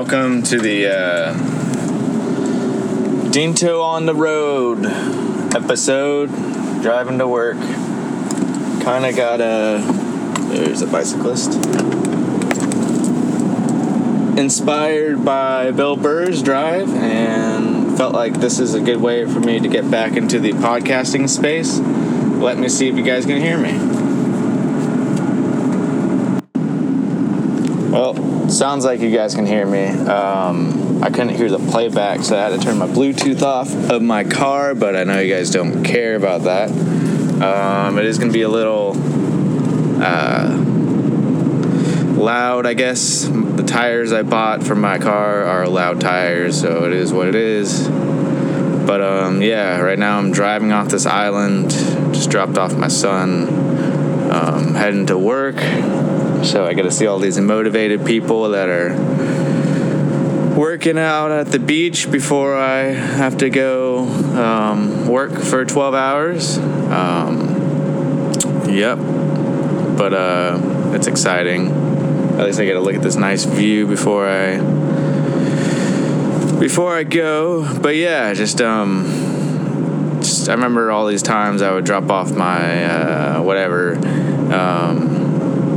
Welcome to the uh, Dinto on the Road episode. Driving to work. Kind of got a. There's a bicyclist. Inspired by Bill Burr's drive and felt like this is a good way for me to get back into the podcasting space. Let me see if you guys can hear me. Well, sounds like you guys can hear me. Um, I couldn't hear the playback, so I had to turn my Bluetooth off of my car, but I know you guys don't care about that. Um, it is going to be a little uh, loud, I guess. The tires I bought for my car are loud tires, so it is what it is. But um, yeah, right now I'm driving off this island. Just dropped off my son. Um, heading to work. So I get to see all these motivated people that are working out at the beach before I have to go um, work for 12 hours. Um, yep. But uh, it's exciting. At least I get to look at this nice view before I before I go. But yeah, just um, just I remember all these times I would drop off my uh, whatever. Um,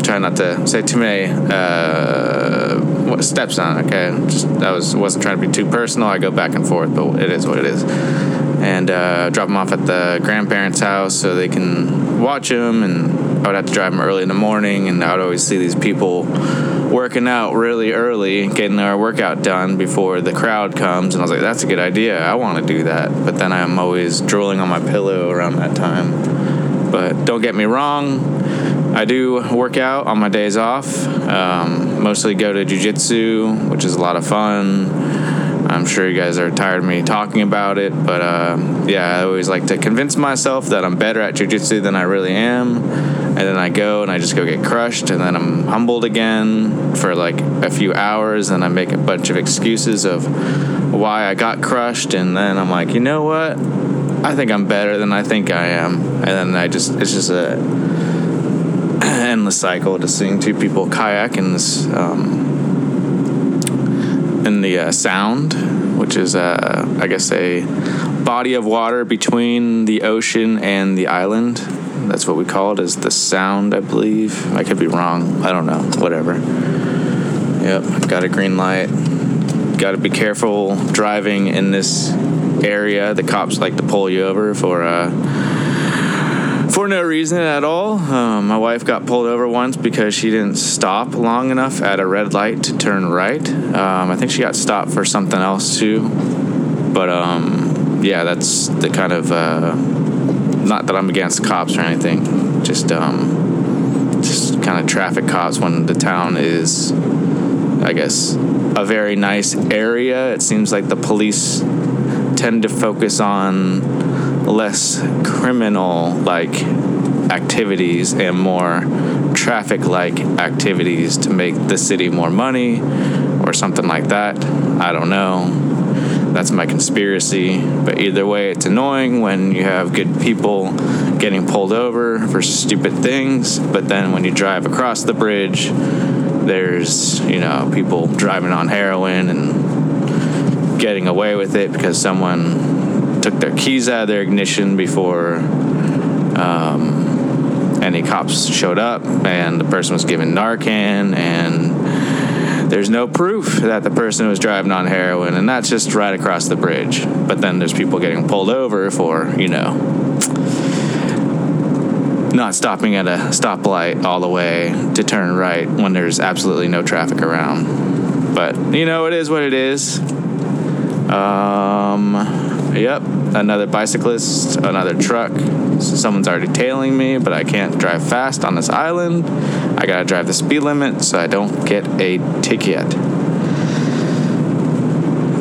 try not to say too many uh, steps on. Okay, just I was wasn't trying to be too personal. I go back and forth, but it is what it is. And uh, drop them off at the grandparents' house so they can watch them. And I would have to drive them early in the morning, and I would always see these people working out really early, getting their workout done before the crowd comes. And I was like, that's a good idea. I want to do that. But then I'm always drooling on my pillow around that time. But don't get me wrong, I do work out on my days off. Um, mostly go to jujitsu, which is a lot of fun. I'm sure you guys are tired of me talking about it, but uh, yeah, I always like to convince myself that I'm better at jujitsu than I really am. And then I go and I just go get crushed, and then I'm humbled again for like a few hours, and I make a bunch of excuses of why I got crushed, and then I'm like, you know what? I think I'm better than I think I am, and then I just it's just a endless cycle just seeing two people kayak in this um, in the uh, sound, which is uh, I guess a body of water between the ocean and the island. That's what we call it, is the sound, I believe. I could be wrong. I don't know. Whatever. Yep, got a green light. Got to be careful driving in this area. The cops like to pull you over for uh, for no reason at all. Um, my wife got pulled over once because she didn't stop long enough at a red light to turn right. Um, I think she got stopped for something else too. But um, yeah, that's the kind of uh, not that I'm against cops or anything. Just um, just kind of traffic cops when the town is, I guess, a very nice area. It seems like the police tend to focus on less criminal like activities and more traffic like activities to make the city more money or something like that. I don't know. That's my conspiracy. But either way, it's annoying when you have good people getting pulled over for stupid things. But then when you drive across the bridge, there's, you know, people driving on heroin and getting away with it because someone took their keys out of their ignition before um, any cops showed up and the person was given Narcan and there's no proof that the person was driving on heroin and that's just right across the bridge. But then there's people getting pulled over for, you know, not stopping at a stoplight all the way to turn right when there's absolutely no traffic around. But, you know, it is what it is. Um, yep, another bicyclist, another truck. So someone's already tailing me, but I can't drive fast on this island. I gotta drive the speed limit so I don't get a ticket.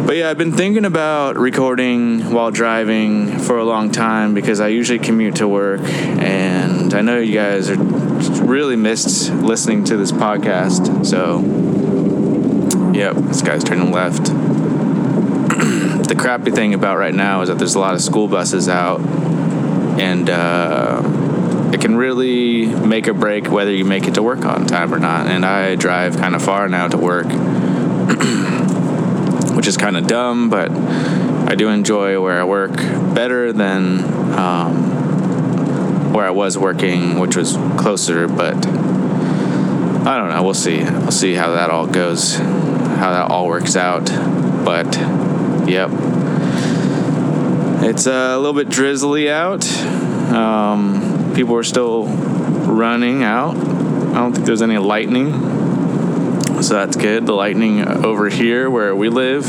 But yeah, I've been thinking about recording while driving for a long time because I usually commute to work, and I know you guys are really missed listening to this podcast. So, yep, this guy's turning left. The crappy thing about right now is that there's a lot of school buses out, and uh, it can really make or break whether you make it to work on time or not. And I drive kind of far now to work. which is kind of dumb, but I do enjoy where I work better than um, where I was working, which was closer. But I don't know. We'll see. We'll see how that all goes, how that all works out. But yep, it's a little bit drizzly out. Um, people are still running out. I don't think there's any lightning, so that's good. The lightning over here where we live,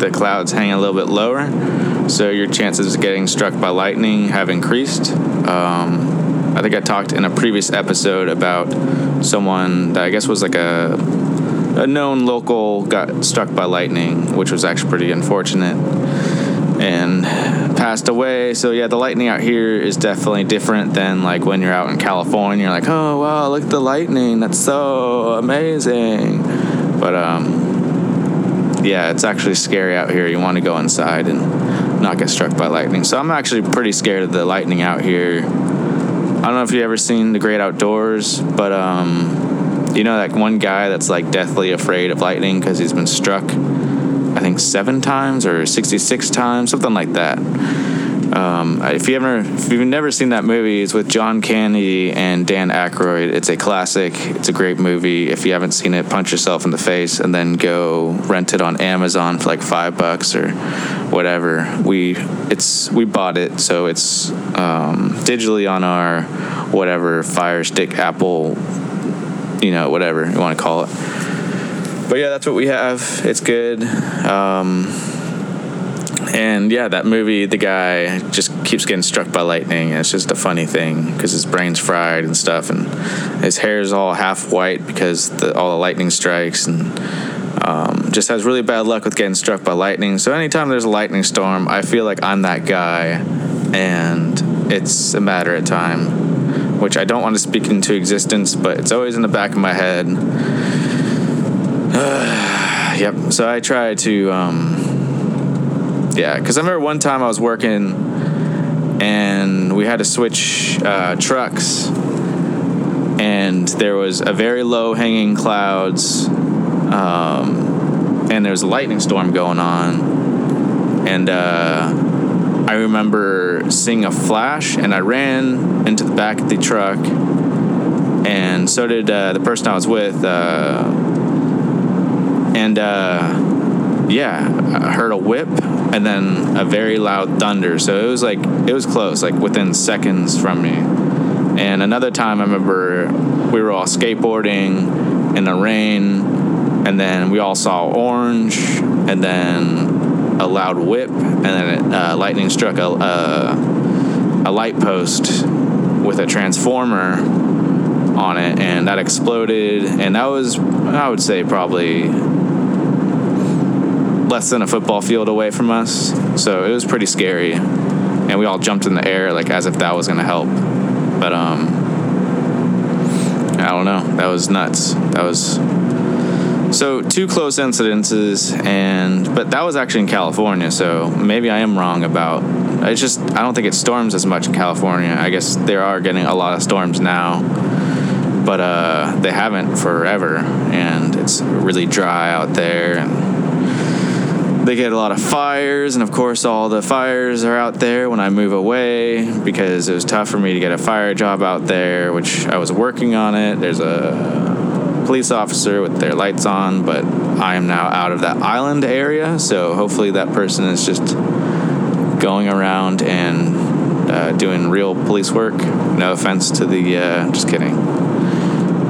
the clouds hang a little bit lower, so your chances of getting struck by lightning have increased. Um, I think I talked in a previous episode about someone that I guess was like a a known local got struck by lightning, which was actually pretty unfortunate and passed away. So yeah, the lightning out here is definitely different than like when you're out in California. You're like, oh wow, look at the lightning. That's so amazing. But um, yeah, it's actually scary out here. You want to go inside and not get struck by lightning. So I'm actually pretty scared of the lightning out here. I don't know if you've ever seen The Great Outdoors, but um, you know that one guy that's like deathly afraid of lightning because he's been struck I think seven times or 66 times, something like that. Um, if you ever, if you've never seen that movie, it's with John Candy and Dan Aykroyd. It's a classic. It's a great movie. If you haven't seen it, punch yourself in the face and then go rent it on Amazon for like five bucks or whatever. We it's we bought it, so it's um, digitally on our whatever Fire Stick, Apple, you know, whatever you want to call it but yeah, that's what we have. It's good. Um, and yeah, that movie, the guy just keeps getting struck by lightning. It's just a funny thing because his brain's fried and stuff, and his hair's all half white because the, all the lightning strikes, and um, just has really bad luck with getting struck by lightning. So anytime there's a lightning storm, I feel like I'm that guy, and it's a matter of time, which I don't want to speak into existence, but it's always in the back of my head yep. So I try to, um, yeah, because I remember one time I was working and we had to switch uh, trucks, and there was a very low hanging clouds, um, and there was a lightning storm going on, and uh, remember seeing a flash, and I ran into the back of the truck, and so did uh, the person I was with. Uh, and uh, yeah, I heard a whip and then a very loud thunder. So it was like it was close, like within seconds from me. And another time, I remember we were all skateboarding in the rain, and then we all saw orange, and then a loud whip, and then uh, lightning struck a, a, a light post with a transformer on it, and that exploded. And that was, I would say, probably less than a football field away from us. So it was pretty scary. And we all jumped in the air like as if that was going to help. But um I don't know. That was nuts. That was so two close incidences and but that was actually in California, so maybe I am wrong about it's just I don't think it storms as much in California. I guess there are getting a lot of storms now. But uh, they haven't forever, and it's really dry out there, and they get a lot of fires, and of course, all the fires are out there when I move away because it was tough for me to get a fire job out there, which I was working on it. There's a police officer with their lights on, but I am now out of that island area, so hopefully, that person is just going around and uh, doing real police work. No offense to the, uh, just kidding.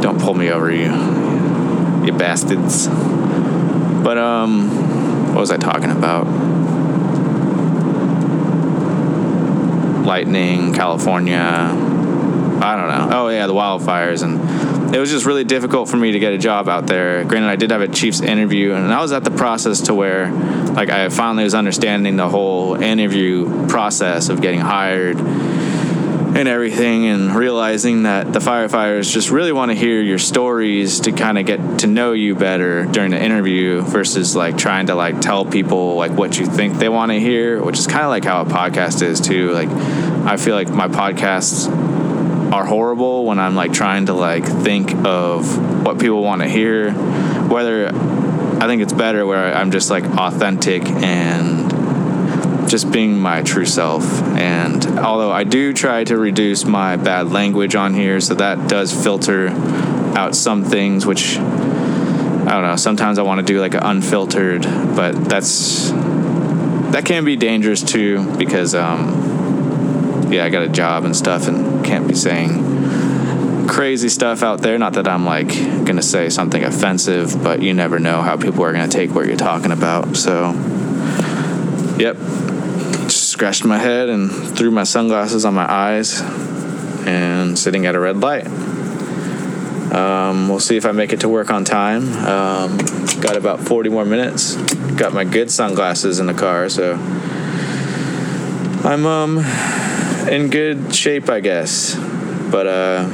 Don't pull me over, you, you bastards. But, um, what was I talking about? Lightning, California. I don't know. Oh yeah, the wildfires, and it was just really difficult for me to get a job out there. Granted, I did have a Chiefs interview, and I was at the process to where, like, I finally was understanding the whole interview process of getting hired and everything and realizing that the firefighters just really want to hear your stories to kind of get to know you better during the interview versus like trying to like tell people like what you think they want to hear which is kind of like how a podcast is too like i feel like my podcasts are horrible when i'm like trying to like think of what people want to hear whether I think it's better where I'm just like authentic and just being my true self. And although I do try to reduce my bad language on here, so that does filter out some things, which I don't know. Sometimes I want to do like an unfiltered, but that's that can be dangerous too because um, yeah, I got a job and stuff and can't saying crazy stuff out there. Not that I'm like gonna say something offensive, but you never know how people are gonna take what you're talking about. So, yep, just scratched my head and threw my sunglasses on my eyes and sitting at a red light. Um, we'll see if I make it to work on time. Um, got about 40 more minutes. Got my good sunglasses in the car, so I'm um in good shape, I guess. But uh,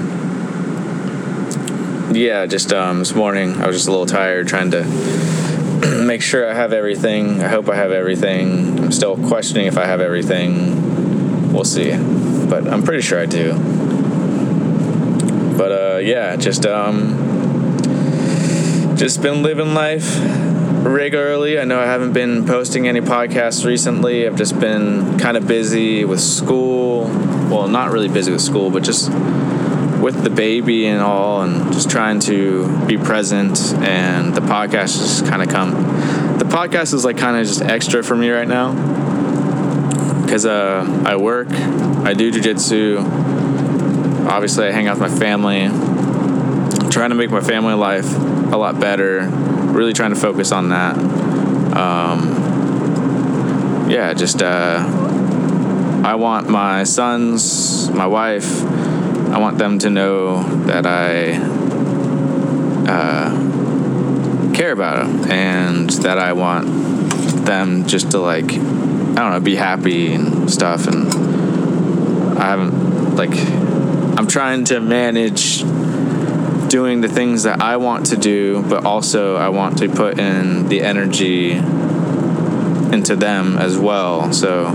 yeah, just um, this morning I was just a little tired, trying to make sure I have everything. I hope I have everything. I'm still questioning if I have everything. We'll see, but I'm pretty sure I do. But uh, yeah, just um, just been living life regularly. I know I haven't been posting any podcasts recently. I've just been kind of busy with school. Well, not really busy with school, but just with the baby and all, and just trying to be present. And the podcast just kind of come. The podcast is like kind of just extra for me right now because uh, I work, I do jujitsu. Obviously, I hang out with my family. I'm trying to make my family life a lot better really trying to focus on that. Um, yeah, just uh, I want my sons, my wife, I want them to know that I uh, care about them and that I want them just to like I don't know be happy and stuff and I haven't like I'm trying to manage doing the things that I want to do, but also I want to put in the energy into them as well. So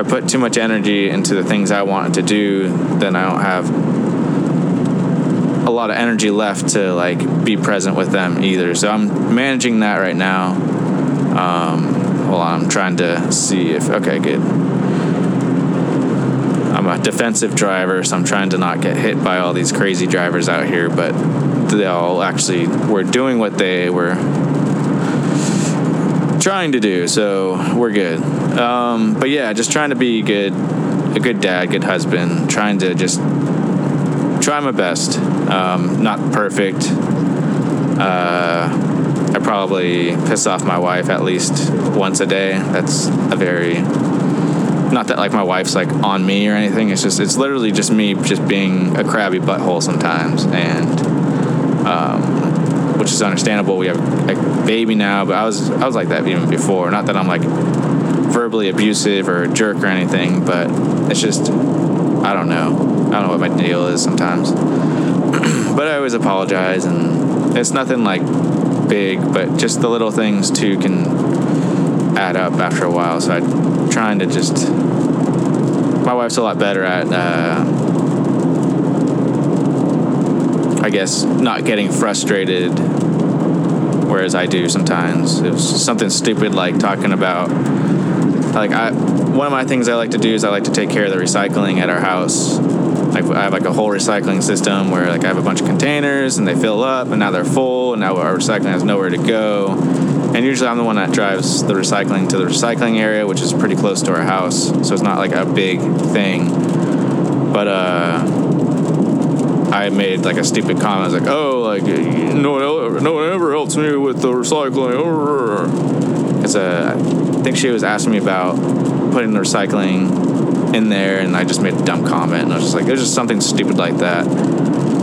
I put too much energy into the things I want to do, then I don't have a lot of energy left to like be present with them either. So I'm managing that right now. Um, well, I'm trying to see if okay, good. I'm a defensive driver, so I'm trying to not get hit by all these crazy drivers out here, but they all actually were doing what they were trying to do, so we're good. Um, but yeah, just trying to be good, a good dad, good husband, trying to just try my best. Um, not perfect. Uh, I probably piss off my wife at least once a day. That's a very not that like my wife's like on me or anything. It's just it's literally just me just being a crabby butthole sometimes, and um, which is understandable. We have a baby now, but I was I was like that even before. Not that I'm like verbally abusive or a jerk or anything, but it's just I don't know. I don't know what my deal is sometimes. but I always apologize, and it's nothing like big, but just the little things too can add up after a while. So I'm trying to just. My wife's a lot better at, uh, I guess, not getting frustrated, whereas I do sometimes. It was something stupid like talking about. Like I, one of my things I like to do is I like to take care of the recycling at our house. Like I have like a whole recycling system where like I have a bunch of containers and they fill up and now they're full and now our recycling has nowhere to go and usually I'm the one that drives the recycling to the recycling area, which is pretty close to our house, so it's not like a big thing. But uh, I made like a stupid comment. I was like, "Oh, like no one, no one ever helps me with the recycling." It's a, I think she was asking me about putting the recycling in there, and I just made a dumb comment, and I was just like, "It was just something stupid like that."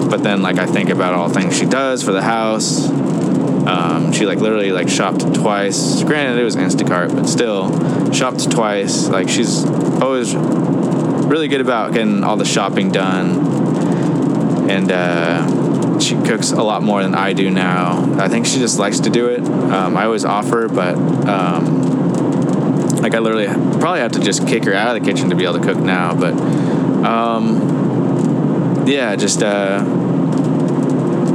But then, like, I think about all the things she does for the house, um, she like literally like shopped twice. Granted, it was Instacart, but still shopped twice. Like she's always really good about getting all the shopping done, and uh, she cooks a lot more than I do now. I think she just likes to do it. Um, I always offer, but um, like I literally probably have to just kick her out of the kitchen to be able to cook now. But um, yeah, just. Uh,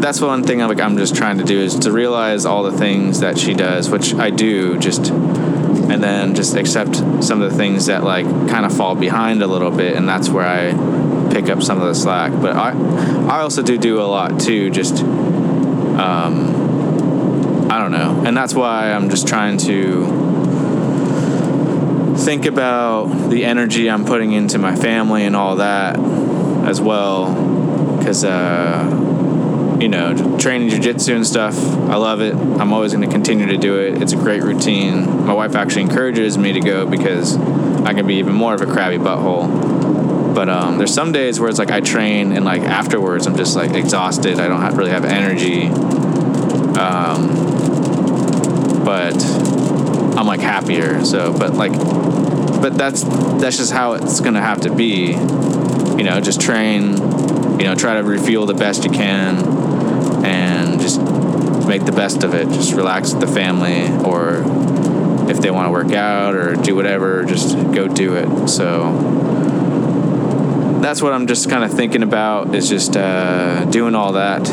that's one thing I'm like I'm just trying to do is to realize all the things that she does, which I do, just and then just accept some of the things that like kind of fall behind a little bit, and that's where I pick up some of the slack. But I I also do do a lot too, just um, I don't know, and that's why I'm just trying to think about the energy I'm putting into my family and all that as well, because. Uh, you know, training jujitsu and stuff. I love it. I'm always going to continue to do it. It's a great routine. My wife actually encourages me to go because I can be even more of a crabby butthole. But um, there's some days where it's like I train and like afterwards I'm just like exhausted. I don't have, really have energy. Um, but I'm like happier. So, but like, but that's that's just how it's gonna have to be. You know, just train. You know, try to refuel the best you can and just make the best of it. Just relax with the family, or if they want to work out or do whatever, just go do it. So that's what I'm just kind of thinking about is just uh, doing all that.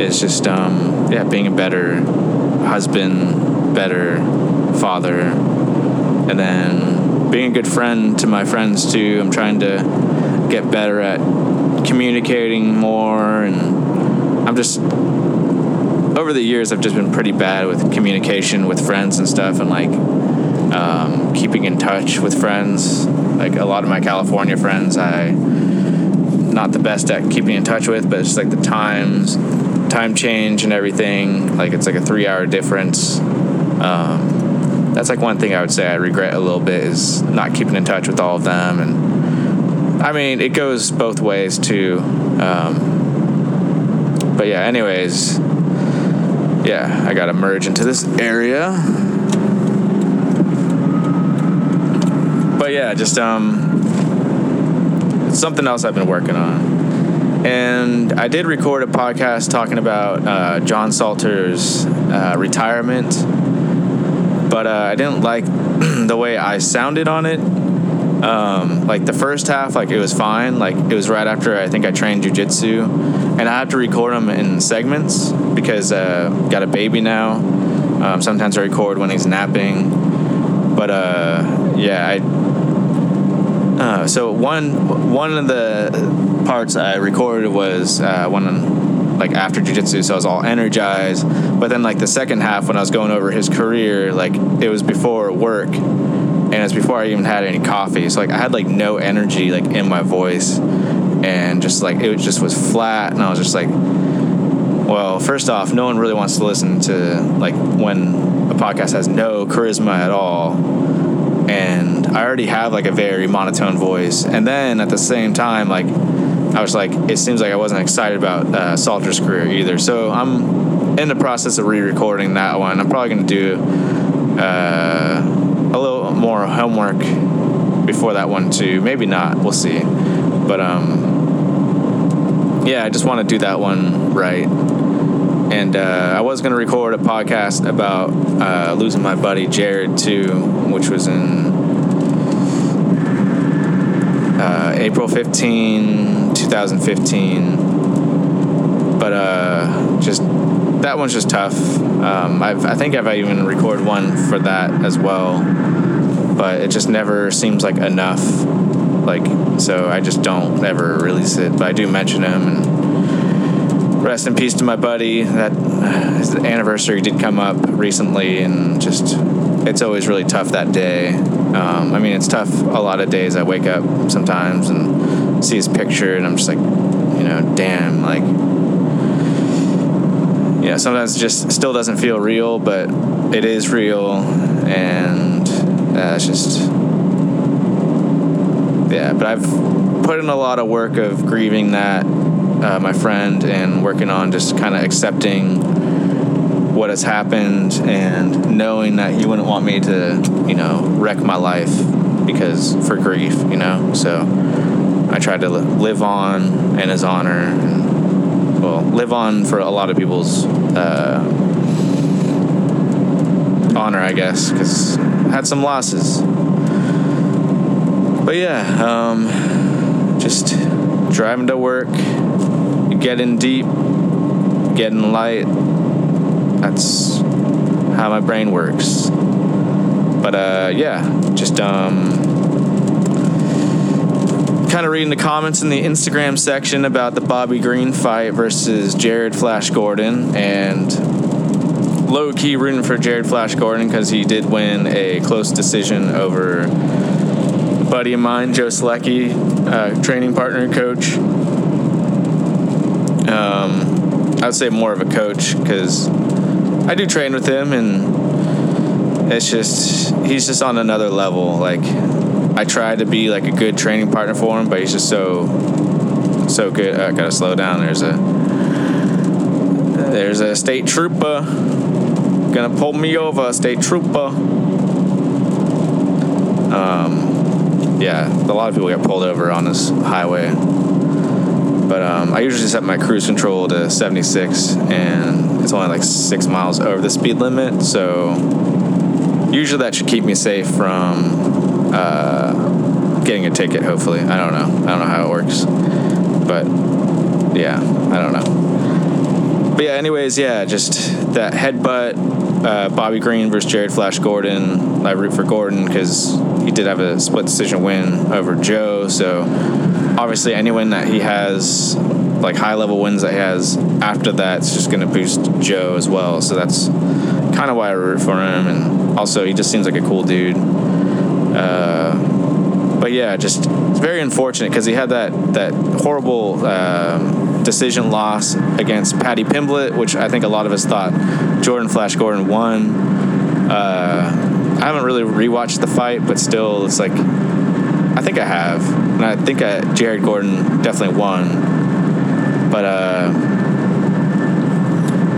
Is just um, yeah, being a better husband, better father, and then being a good friend to my friends too. I'm trying to get better at communicating more and I'm just over the years I've just been pretty bad with communication with friends and stuff and like um, keeping in touch with friends. Like a lot of my California friends, I not the best at keeping in touch with, but it's like the times, time change and everything. Like it's like a three hour difference. Um, that's like one thing I would say I regret a little bit is not keeping in touch with all of them. And I mean, it goes both ways too. Um, but yeah, anyways, yeah, I gotta merge into this area. Yeah, just um, something else I've been working on. And I did record a podcast talking about uh, John Salter's uh, retirement, but uh, I didn't like the way I sounded on it. Um, like the first half, like it was fine. Like it was right after I think I trained jujitsu, and I have to record them in segments because uh, got a baby now. Um, sometimes I record when he's napping, but uh, yeah, I. Uh, so one one of the parts I recorded was uh, when like after jujitsu, so I was all energized. But then like the second half when I was going over his career, like it was before work and it's before I even had any coffee. So like I had like no energy like in my voice, and just like it just was flat, and I was just like, well, first off, no one really wants to listen to like when a podcast has no charisma at all, and I already have like a very monotone voice, and then at the same time like. I was like, it seems like I wasn't excited about uh, Salter's career either. So I'm in the process of re-recording that one. I'm probably to do uh, a little more homework before that one too. Maybe not. We'll see. But um, yeah, I just want to do that one right. And uh, I was gonna record a podcast about uh, losing my buddy Jared too, which was in uh, April 15, 2015. But uh, just that one's just tough. Um, i think I've even recorded one for that as well, but it just never seems like enough. Like, so I just don't ever release it. But I do mention him and rest in peace to my buddy. That his anniversary did come up recently, and just it's always really tough that day. Um, I mean, it's tough a lot of days. I wake up sometimes and see his picture, and I'm just like, you know, damn, like you know, sometimes it just still doesn't feel real, but it is real, and uh, it's just yeah. But I've put in a lot of work of grieving that uh, my friend and working on just kind of accepting what has happened and knowing that you wouldn't want me to, you know, wreck my life because for grief, you know. So I tried to live on in his honor. And, well, live on for a lot of people's uh, honor, I guess, because had some losses. But yeah, um, just driving to work, getting deep, getting light. That's how my brain works. But uh, yeah, just um, kind of reading the comments in the Instagram section about the Bobby Green fight versus Jared Flash Gordon, and low key rooting for Jared Flash Gordon because he did win a close decision over a buddy of mine, Joe Solecki, uh, training partner coach. Um, I would say more of a coach because I do train with him, and it's just he's just on another level. Like I try to be like a good training partner for him, but he's just so so good. I gotta slow down. There's a there's a state trooper gonna pull me over, state trooper. Um, yeah, a lot of people get pulled over on this highway. But um, I usually set my cruise control to 76, and it's only like six miles over the speed limit. So usually that should keep me safe from uh, getting a ticket. Hopefully, I don't know. I don't know how it works, but yeah, I don't know. But yeah, anyways, yeah, just that headbutt. Uh, Bobby Green versus Jared Flash Gordon. I root for Gordon because he did have a split decision win over Joe. So obviously, any win that he has, like high level wins that he has after that, it's just going to boost Joe as well. So that's kind of why I root for him. And also, he just seems like a cool dude. Uh, but yeah, just it's very unfortunate because he had that that horrible um, decision loss against Paddy Pimblett, which I think a lot of us thought Jordan Flash Gordon won. Uh, I haven't really rewatched the fight, but still, it's like I think I have, and I think I, Jared Gordon definitely won. But uh,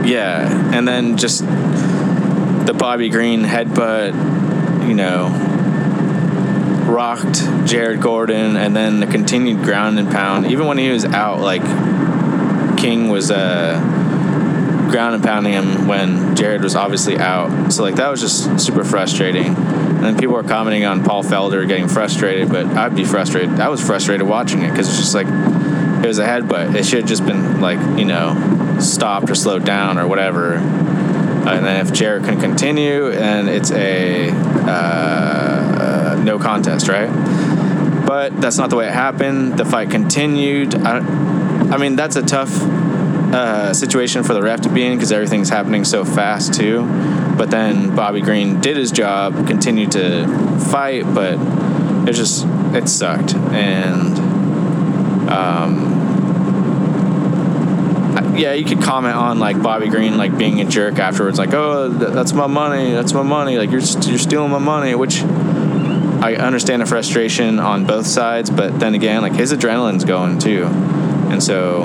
yeah, and then just the Bobby Green headbutt, you know, rocked Jared Gordon, and then the continued ground and pound. Even when he was out, like King was uh, ground and pounding him when Jared was obviously out. So like that was just super frustrating. And then people were commenting on Paul Felder getting frustrated, but I'd be frustrated. I was frustrated watching it because it's just like it was a headbutt. It should have just been like you know stopped or slowed down or whatever. And then if Jared can continue, and it's a uh, no contest, right? But that's not the way it happened. The fight continued. I, I mean, that's a tough uh, situation for the ref to be in because everything's happening so fast too. But then Bobby Green did his job, continued to fight, but it just it sucked. And um, yeah, you could comment on like Bobby Green like being a jerk afterwards, like, oh, that's my money, that's my money, like you're you're stealing my money, which I understand the frustration on both sides, but then again, like his adrenaline's going too, and so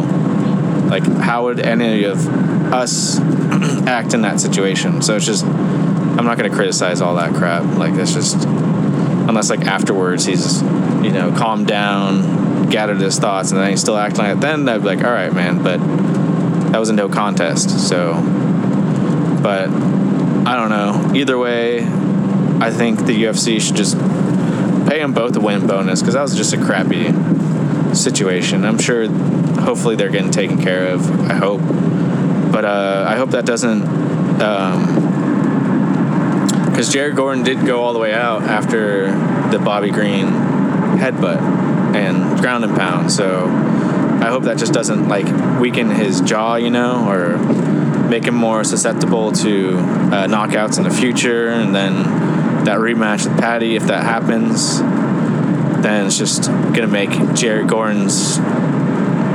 like how would any of us act in that situation? So it's just I'm not gonna criticize all that crap. Like it's just unless like afterwards he's you know calmed down, gathered his thoughts, and then he's still acting like it. Then I'd be like, all right, man, but that was a no contest. So, but I don't know. Either way, I think the UFC should just pay them both a win bonus because that was just a crappy situation. I'm sure, hopefully, they're getting taken care of. I hope, but uh, I hope that doesn't. Because Jared Gordon did go all the way out after the Bobby Green headbutt and ground and pound. So I hope that just doesn't like weaken his jaw, you know, or make him more susceptible to uh, knockouts in the future. And then that rematch with Paddy, if that happens, then it's just gonna make Jared Gordon's,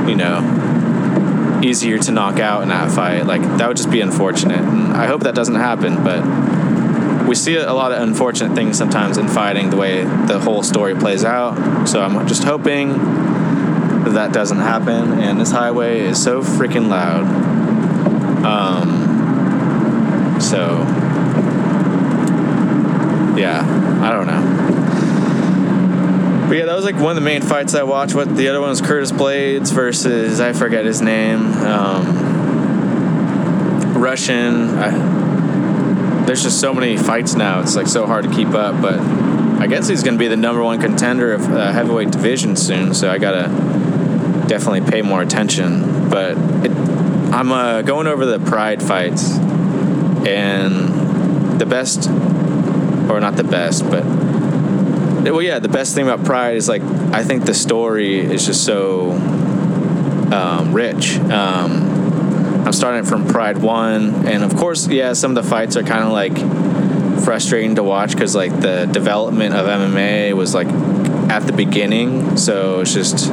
you know, easier to knock out in that fight. Like that would just be unfortunate. And I hope that doesn't happen, but we see a lot of unfortunate things sometimes in fighting the way the whole story plays out. So I'm just hoping that that doesn't happen. And this highway is so freaking loud. Um, so yeah, I don't know. But yeah, that was like one of the main fights I watched. What the other one was Curtis Blaydes versus I forget his name. Um, Russian. I, there's just so many fights now. It's like so hard to keep up. But I guess he's going to be the number one contender of uh, heavyweight division soon. So I gotta definitely pay more attention. But it, I'm uh, going over the Pride fights, and the best, or not the best, but well, yeah, the best thing about Pride is like I think the story is just so um, rich. Um, I'm starting from Pride One, and of course, yeah, some of the fights are kind of like frustrating to watch because like the development of MMA was like at the beginning, so it's just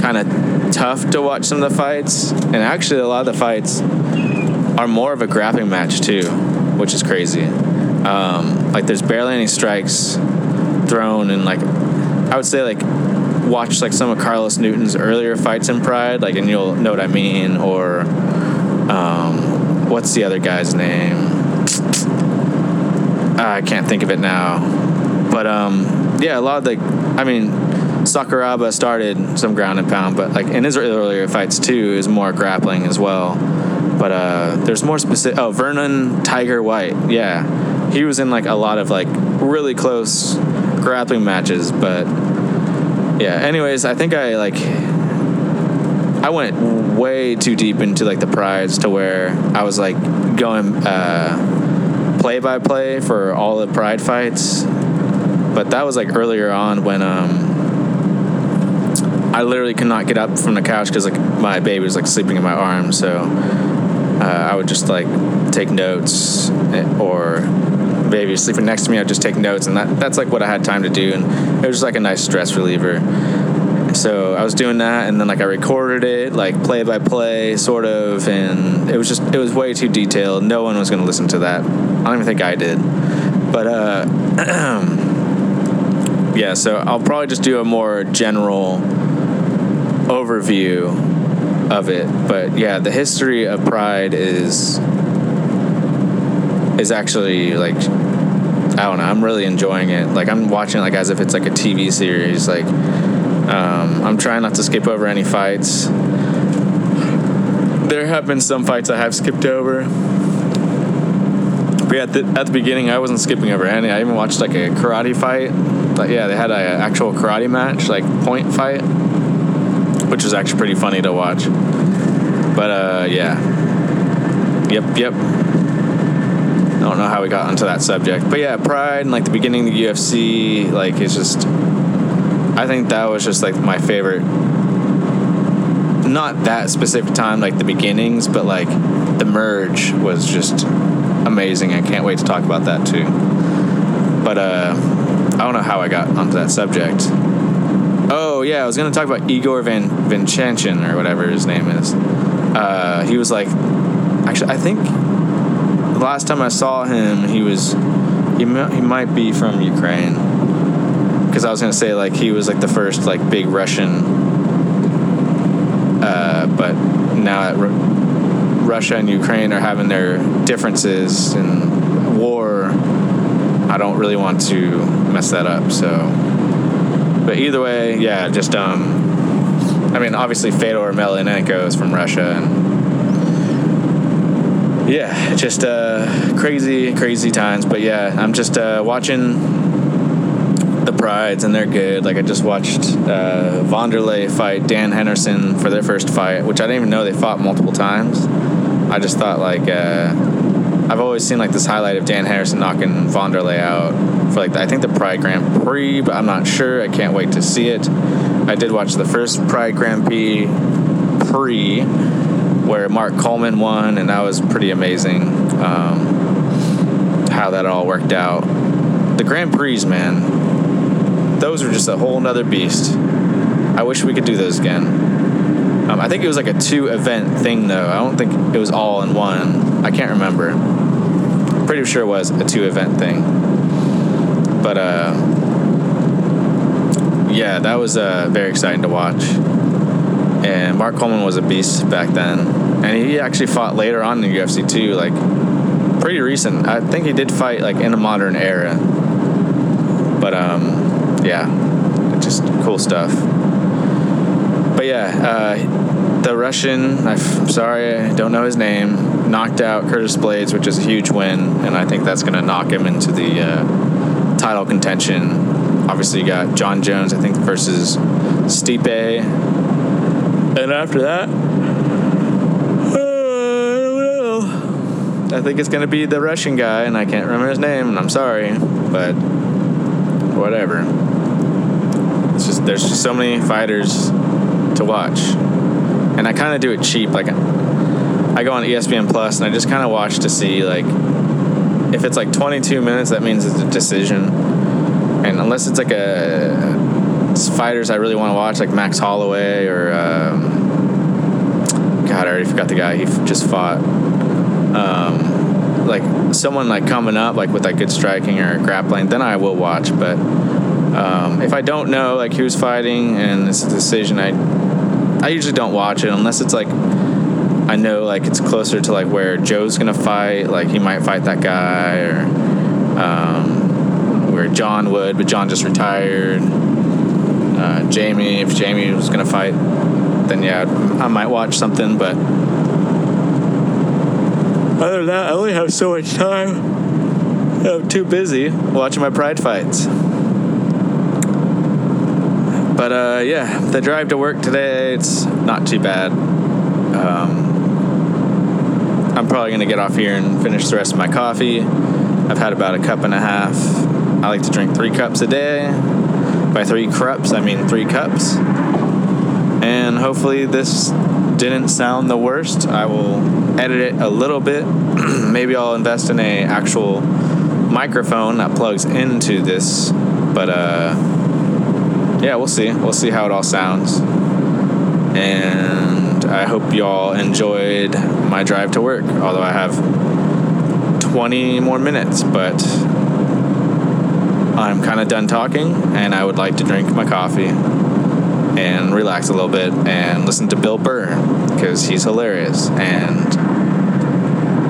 kind of tough to watch some of the fights. And actually, a lot of the fights are more of a grappling match too, which is crazy. Um, like there's barely any strikes thrown, and like I would say like watch like some of Carlos Newton's earlier fights in Pride, like and you'll know what I mean, or um, what's the other guy's name? Ah, I can't think of it now. But um, yeah, a lot of the, I mean, Sakuraba started some ground and pound, but like in his earlier fights too, is more grappling as well. But uh, there's more specific. Oh, Vernon Tiger White, yeah, he was in like a lot of like really close grappling matches. But yeah, anyways, I think I like I went way too deep into like the prides to where I was like going uh, play by play for all the pride fights. But that was like earlier on when um, I literally could not get up from the couch because like my baby was like sleeping in my arms. So uh, I would just like take notes eh, or baby sleeping next to me. I'd just take notes, and that, that's like what I had time to do, and it was just like a nice stress reliever so I was doing that, and then like I recorded it, like play by play, sort of, and it was just it was way too detailed. No one was going to listen to that. I don't even think I did. But uh, yeah, so I'll probably just do a more general overview of it. But yeah, the history of Pride is is actually like I don't know. I'm really enjoying it. Like I'm watching like as if it's like a TV series. Like um, I'm trying not to skip over any fights. There have been some fights I have skipped over. But yeah, at the, at the beginning, I wasn't skipping over any. I even watched like a karate fight. But yeah, they had an actual karate match, like point fight, which was actually pretty funny to watch. But uh, yeah. Yep, yep. I don't know how we got onto that subject. But yeah, Pride and like the beginning of the UFC, like it's just I think that was just like my favorite. Not that specific time, like the beginnings, but like the merge was just amazing. I can't wait to talk about that too. But uh, I don't know how I got onto that subject. Oh yeah, I was gonna talk about Igor Van Vovchanchyn or whatever his name is. Uh, he was like, actually, I think last time I saw him, he was he, he might be from Ukraine because I was gonna say like he was like the first like big Russian, uh, but now that R- Russia and Ukraine are having their differences and war, I don't really want to mess that up. So, but either way, yeah, just um, I mean, obviously Fedor Emelianenko is from Russia and. Yeah, just uh, crazy, crazy times. But yeah, I'm just uh, watching the prides and they're good. Like I just watched uh, fight Dan Henderson for their first fight, which I didn't even know they fought multiple times. I just thought like uh, I've always seen like this highlight of Dan Henderson knocking Wanderlei out for like I think the Pride Grand Prix, but I'm not sure. I can't wait to see it. I did watch the first Pride Grand Prix pre where Mark Coleman won, and that was pretty amazing. Um, how that all worked out. The Grand Prix, man, those are just a whole nother beast. I wish we could do those again. Um, I think it was like a two event thing though. I don't think it was all in one. I can't remember. Pretty sure it was a two event thing. But uh, yeah, that was uh, very exciting to watch. And Mark Coleman was a beast back then, and he actually fought later on in the UFC too, like pretty recent. I think he did fight like in a modern era. But um, yeah, just cool stuff. But yeah, uh, the Russian, I'm sorry, I don't know his name, knocked out Curtis Blaydes, which is a huge win, and I think that's going to knock him into the uh, title contention. Obviously, you got Jon Jones, I think, versus Stipe. And after that, I think it's going to be the Russian guy, and I can't remember his name, and I'm sorry, but whatever. It's just there's just so many fighters to watch, and I kind of do it cheap. Like I go on ESPN Plus, and I just kind of watch to see like if it's like 22 minutes, that means it's a decision, and unless it's like a fighters I really want to watch, like Max Holloway or. Um, God, I already forgot the guy he just fought. Um, like someone like coming up, like with like good striking or grappling, then I will watch. But um, if I don't know like who's fighting and it's a decision, I I usually don't watch it unless it's like I know like it's closer to like where Joe's gonna fight, like he might fight that guy, or um, where Jon would, but Jon just retired. Uh, Jamie, if Jamie was gonna fight then yeah, I might watch something. But other than that, I only have so much time. I'm too busy watching my pride fights. But uh, yeah, the drive to work today, it's not too bad. Um, I'm probably going to get off here and finish the rest of my coffee. I've had about a cup and a half. I like to drink three cups a day. By three cups, I mean three cups and hopefully this didn't sound the worst. I will edit it a little bit. Maybe I'll invest in a actual microphone that plugs into this, but uh, yeah, we'll see. We'll see how it all sounds. And I hope y'all enjoyed my drive to work. Although I have 20 more minutes, but I'm kind of done talking, and I would like to drink my coffee and relax a little bit and listen to Bill Burr because he's hilarious. And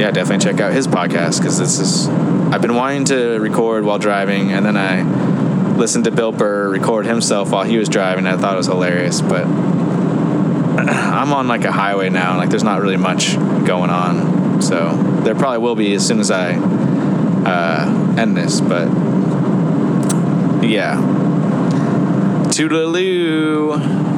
yeah, definitely check out his podcast because this is. I've been wanting to record while driving, and then I listened to Bill Burr record himself while he was driving. I thought it was hilarious, but I'm on like a highway now, and like there's not really much going on. So there probably will be as soon as I uh, end this, but yeah. Toodaloo.